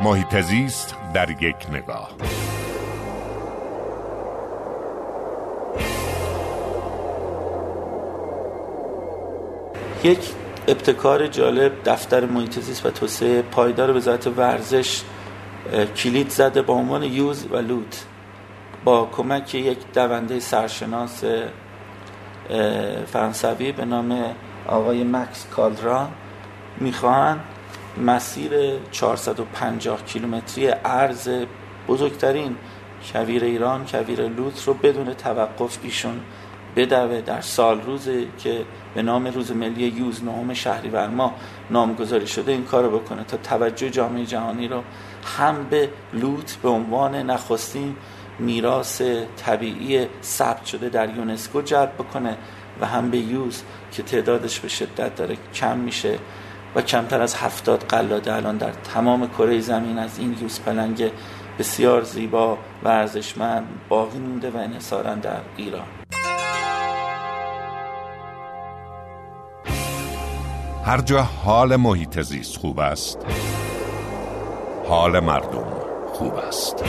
محیط زیست در یک نگاه. یک ابتکار جالب دفتر محیط زیست و توسعه پایدار وزارت ورزش کلید زده با عنوان یوز و لوت. با کمک یک دونده سرشناس فرانسوی به نام آقای مکس کالدران می‌خواهند مسیر 450 کیلومتری عرض بزرگترین کویر ایران کویر لوت رو بدون توقف ایشون بدوه در سال روزی که به نام روز ملی یوز نهم شهریور ماه نامگذاری شده این کار رو بکنه تا توجه جامعه جهانی رو هم به لوت به عنوان نخستین میراث طبیعی ثبت شده در یونسکو جلب بکنه و هم به یوز که تعدادش به شدت داره کم میشه. و کمتر از هفتاد قلاده الان در تمام کره زمین از این یوز پلنگ بسیار زیبا و ارزشمند باقی مونده و انحصارا در ایران. هر جا حال محیط زیست خوب است حال مردم خوب است.